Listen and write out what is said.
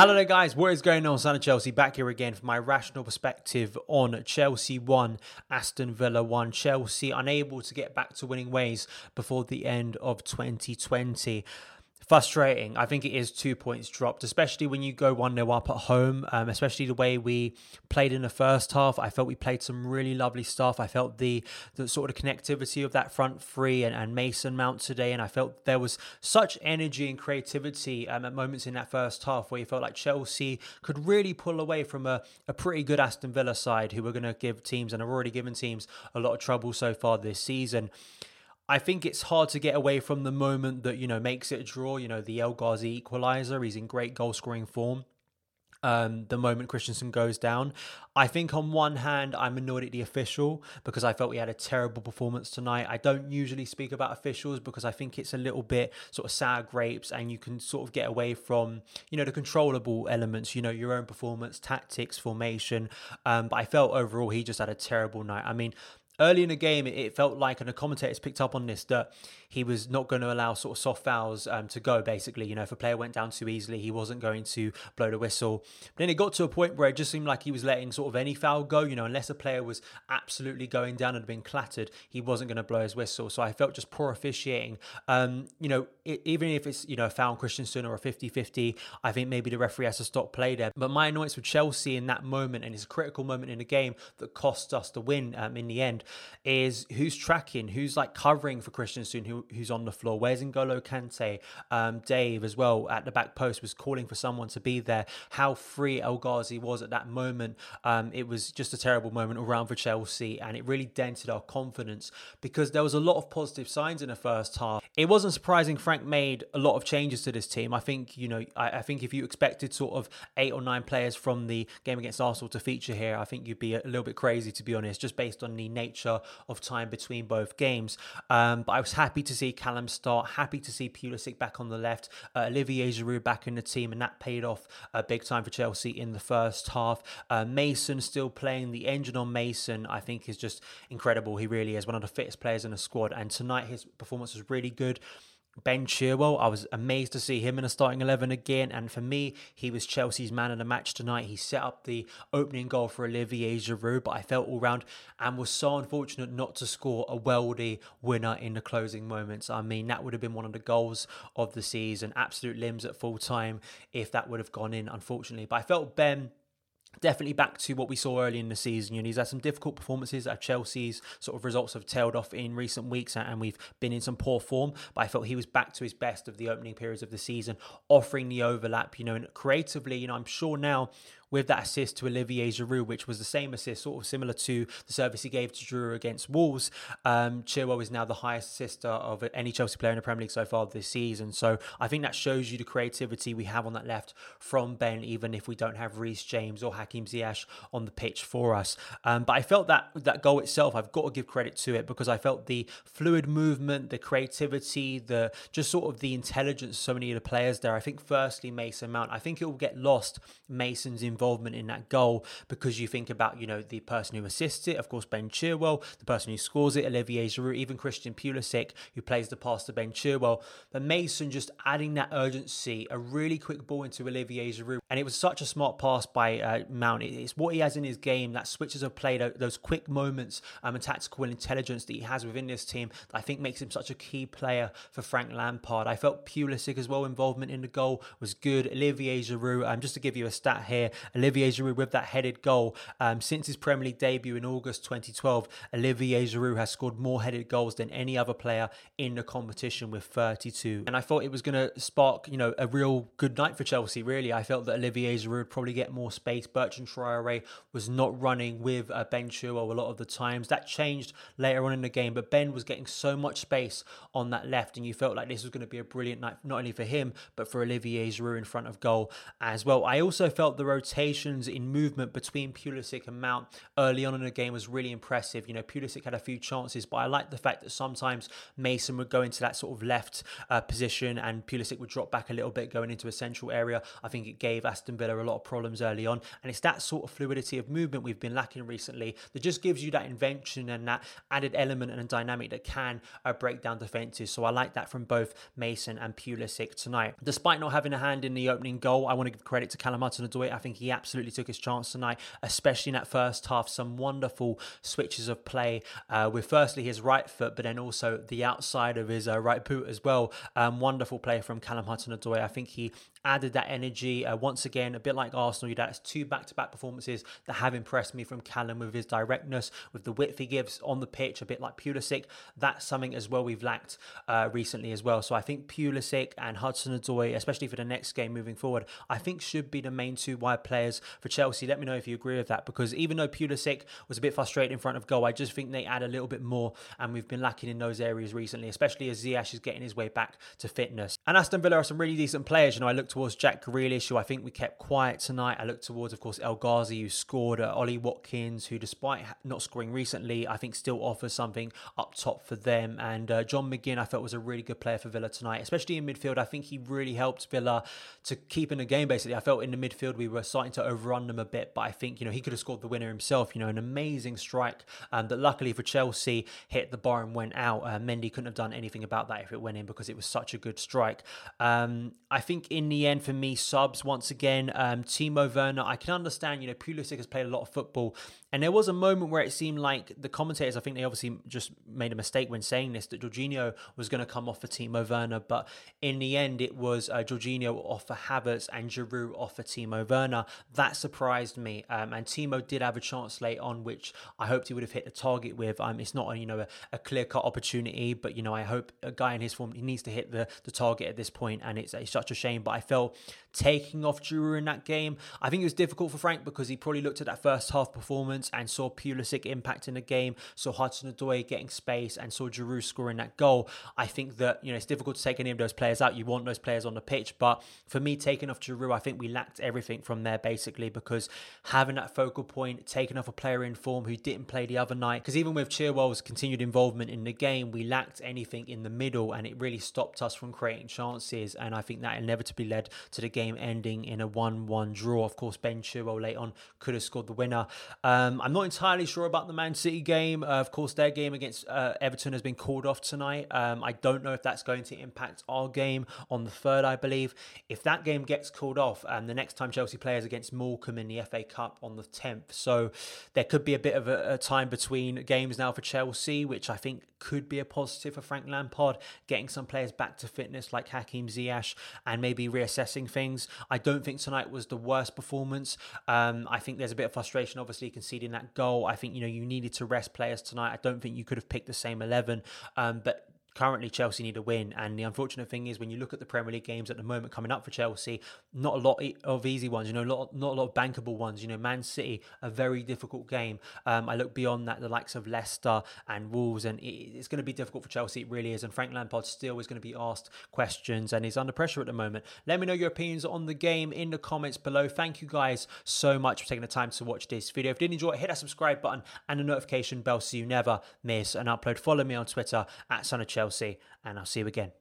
Hello there, guys. What is going on? Son of Chelsea back here again for my rational perspective on Chelsea 1, Aston Villa 1. Chelsea unable to get back to winning ways before the end of 2020 frustrating. I think it is two points dropped, especially when you go 1 0 up at home, um, especially the way we played in the first half. I felt we played some really lovely stuff. I felt the, the sort of connectivity of that front three and, and Mason Mount today, and I felt there was such energy and creativity um, at moments in that first half where you felt like Chelsea could really pull away from a, a pretty good Aston Villa side who were going to give teams and have already given teams a lot of trouble so far this season. I think it's hard to get away from the moment that, you know, makes it a draw. You know, the El Ghazi equaliser. He's in great goal scoring form. Um, the moment Christensen goes down. I think on one hand, I'm annoyed at the official because I felt we had a terrible performance tonight. I don't usually speak about officials because I think it's a little bit sort of sour grapes and you can sort of get away from, you know, the controllable elements, you know, your own performance, tactics, formation. Um, but I felt overall he just had a terrible night. I mean, early in the game, it felt like, and the commentators picked up on this, that he was not going to allow sort of soft fouls um, to go, basically. You know, if a player went down too easily, he wasn't going to blow the whistle. But then it got to a point where it just seemed like he was letting sort of any foul go, you know, unless a player was absolutely going down and had been clattered, he wasn't going to blow his whistle. So I felt just poor officiating. Um, you know, it, even if it's, you know, a foul Christensen or a 50 50, I think maybe the referee has to stop play there. But my annoyance with Chelsea in that moment, and it's a critical moment in the game that cost us the win um, in the end, is who's tracking, who's like covering for Christensen, who, who's on the floor. Where's N'Golo Kante? Um, Dave as well at the back post was calling for someone to be there. How free El Ghazi was at that moment. Um, it was just a terrible moment around for Chelsea, and it really dented our confidence because there was a lot of positive signs in the first half. It wasn't surprising Frank made a lot of changes to this team. I think you know, I, I think if you expected sort of eight or nine players from the game against Arsenal to feature here, I think you'd be a little bit crazy to be honest, just based on the nature of time between both games. Um, but I was happy to see Callum start, happy to see Pulisic back on the left, uh, Olivier Giroud back in the team, and that paid off uh, big time for Chelsea in the first half. Uh, Mason still playing the engine on Mason, I think is just incredible. He really is one of the fittest players in the squad, and tonight his performance was really good. Ben Chilwell, I was amazed to see him in a starting 11 again. And for me, he was Chelsea's man of the match tonight. He set up the opening goal for Olivier Giroud, but I felt all round and was so unfortunate not to score a worldy winner in the closing moments. I mean, that would have been one of the goals of the season. Absolute limbs at full time if that would have gone in, unfortunately. But I felt Ben definitely back to what we saw early in the season. You know, he's had some difficult performances at Chelsea's sort of results have tailed off in recent weeks and we've been in some poor form. But I felt he was back to his best of the opening periods of the season, offering the overlap, you know, and creatively, you know, I'm sure now with that assist to Olivier Giroud, which was the same assist, sort of similar to the service he gave to Giroud against Wolves. Um, Chilwell is now the highest assister of any Chelsea player in the Premier League so far this season. So I think that shows you the creativity we have on that left from Ben, even if we don't have Reece James or Hakim Ziyech on the pitch for us. Um, but I felt that that goal itself, I've got to give credit to it because I felt the fluid movement, the creativity, the just sort of the intelligence of so many of the players there. I think firstly Mason Mount. I think it will get lost Mason's in involvement in that goal because you think about, you know, the person who assists it, of course, Ben Chilwell, the person who scores it, Olivier Giroud, even Christian Pulisic, who plays the pass to Ben Chilwell. But Mason just adding that urgency, a really quick ball into Olivier Giroud. And it was such a smart pass by uh, Mount. It's what he has in his game, that switches of play, those quick moments um, and tactical intelligence that he has within this team that I think makes him such a key player for Frank Lampard. I felt Pulisic as well, involvement in the goal was good. Olivier Giroud, um, just to give you a stat here, Olivier Giroud with that headed goal. Um, since his Premier League debut in August 2012, Olivier Giroud has scored more headed goals than any other player in the competition with 32. And I thought it was going to spark, you know, a real good night for Chelsea, really. I felt that Olivier Giroud would probably get more space. Bertrand Traore was not running with uh, Ben Chilwell a lot of the times. That changed later on in the game, but Ben was getting so much space on that left, and you felt like this was going to be a brilliant night, not only for him, but for Olivier Giroud in front of goal as well. I also felt the rotations in movement between Pulisic and Mount early on in the game was really impressive. You know, Pulisic had a few chances, but I like the fact that sometimes Mason would go into that sort of left uh, position and Pulisic would drop back a little bit going into a central area. I think it gave Aston Villa a lot of problems early on. And it's that sort of fluidity of movement we've been lacking recently that just gives you that invention and that added element and a dynamic that can uh, break down defenses. So I like that from both Mason and Pulisic tonight. Despite not having a hand in the opening goal, I want to give credit to Callum Hudson-Odoi. I think he absolutely took his chance tonight, especially in that first half. Some wonderful switches of play uh, with firstly his right foot, but then also the outside of his uh, right boot as well. Um, wonderful play from Callum Hudson-Odoi. I think he added that energy uh, once again, a bit like Arsenal. You know that's two back-to-back performances that have impressed me from Callum with his directness, with the width he gives on the pitch, a bit like Pulisic. That's something as well we've lacked uh, recently as well. So I think Pulisic and Hudson-Odoi, especially for the next game moving forward, I think should be the main two wide players for Chelsea. Let me know if you agree with that because even though Pulisic was a bit frustrated in front of goal, I just think they add a little bit more, and we've been lacking in those areas recently, especially as Ziyech is getting his way back to fitness. And Aston Villa are some really decent players. You know, I look towards Jack Grealish, who I think we kept quiet tonight. I look towards, of course, El Ghazi, who scored, uh, Ollie Watkins, who despite not scoring recently, I think still offers something up top for them. And uh, John McGinn, I felt was a really good player for Villa tonight, especially in midfield. I think he really helped Villa to keep in the game. Basically, I felt in the midfield we were starting to overrun them a bit, but I think you know he could have scored the winner himself. You know, an amazing strike um, that luckily for Chelsea hit the bar and went out. Uh, Mendy couldn't have done anything about that if it went in because it was such a good strike. Um, I think in the end, for me, subs once again, um, Timo Werner. I can understand. You know, Pulisic has played a lot of football, and there was a moment where it seemed like the commentators. I think they obviously just made a mistake when saying this that Jorginho was going to come off for Timo Werner, but in the end, it was uh, Jorginho off for Havertz and Giroud off for Timo Werner. That surprised me, um, and Timo did have a chance late on, which I hoped he would have hit the target with. Um, it's not a, you know a, a clear cut opportunity, but you know I hope a guy in his form he needs to hit the the target at this point, and it's, it's such a shame. But I felt taking off in that game, I think it was difficult for Frank because he probably looked at that first half performance and saw Pulisic impact in the game, saw Hudson-Odoi getting space, and saw Giroud scoring that goal. I think that you know it's difficult to take any of those players out. You want those players on the pitch, but for me, taking off Giroud, I think we lacked everything from there basically because having that focal point, taking off a player in form who didn't play the other night, because even with Chilwell's continued involvement in the game, we lacked anything in the middle, and it really stopped us from creating chances. And I think that inevitably led to the game ending in a 1 1 draw. Of course, Ben Chilwell late on could have scored the winner. Um, I'm not entirely sure about the Man City game. Uh, of course, their game against uh, Everton has been called off tonight. Um, I don't know if that's going to impact our game on the third, I believe. If that game gets called off, and um, the next time Chelsea plays against Morecambe in the FA Cup on the 10th, so there could be a bit of a, a time between games now for Chelsea, which I think could be a positive for Frank Lampard, getting some players back to fitness like Hakim Ziyech and maybe reassessing things. I don't think tonight was the worst performance. Um, I think there's a bit of frustration, obviously, conceding that goal. I think, you know, you needed to rest players tonight. I don't think you could have picked the same 11. Um, but currently Chelsea need a win. And the unfortunate thing is when you look at the Premier League games at the moment coming up for Chelsea, not a lot of easy ones, you know, not, not a lot of bankable ones. You know, Man City, a very difficult game. Um, I look beyond that, the likes of Leicester and Wolves, and it's going to be difficult for Chelsea. It really is. And Frank Lampard still is going to be asked questions and he's under pressure at the moment. Let me know your opinions on the game in the comments below. Thank you guys so much for taking the time to watch this video. If you did enjoy it, hit that subscribe button and the notification bell so you never miss an upload. Follow me on Twitter at Son of Chelsea. Chelsea, and I'll see you again.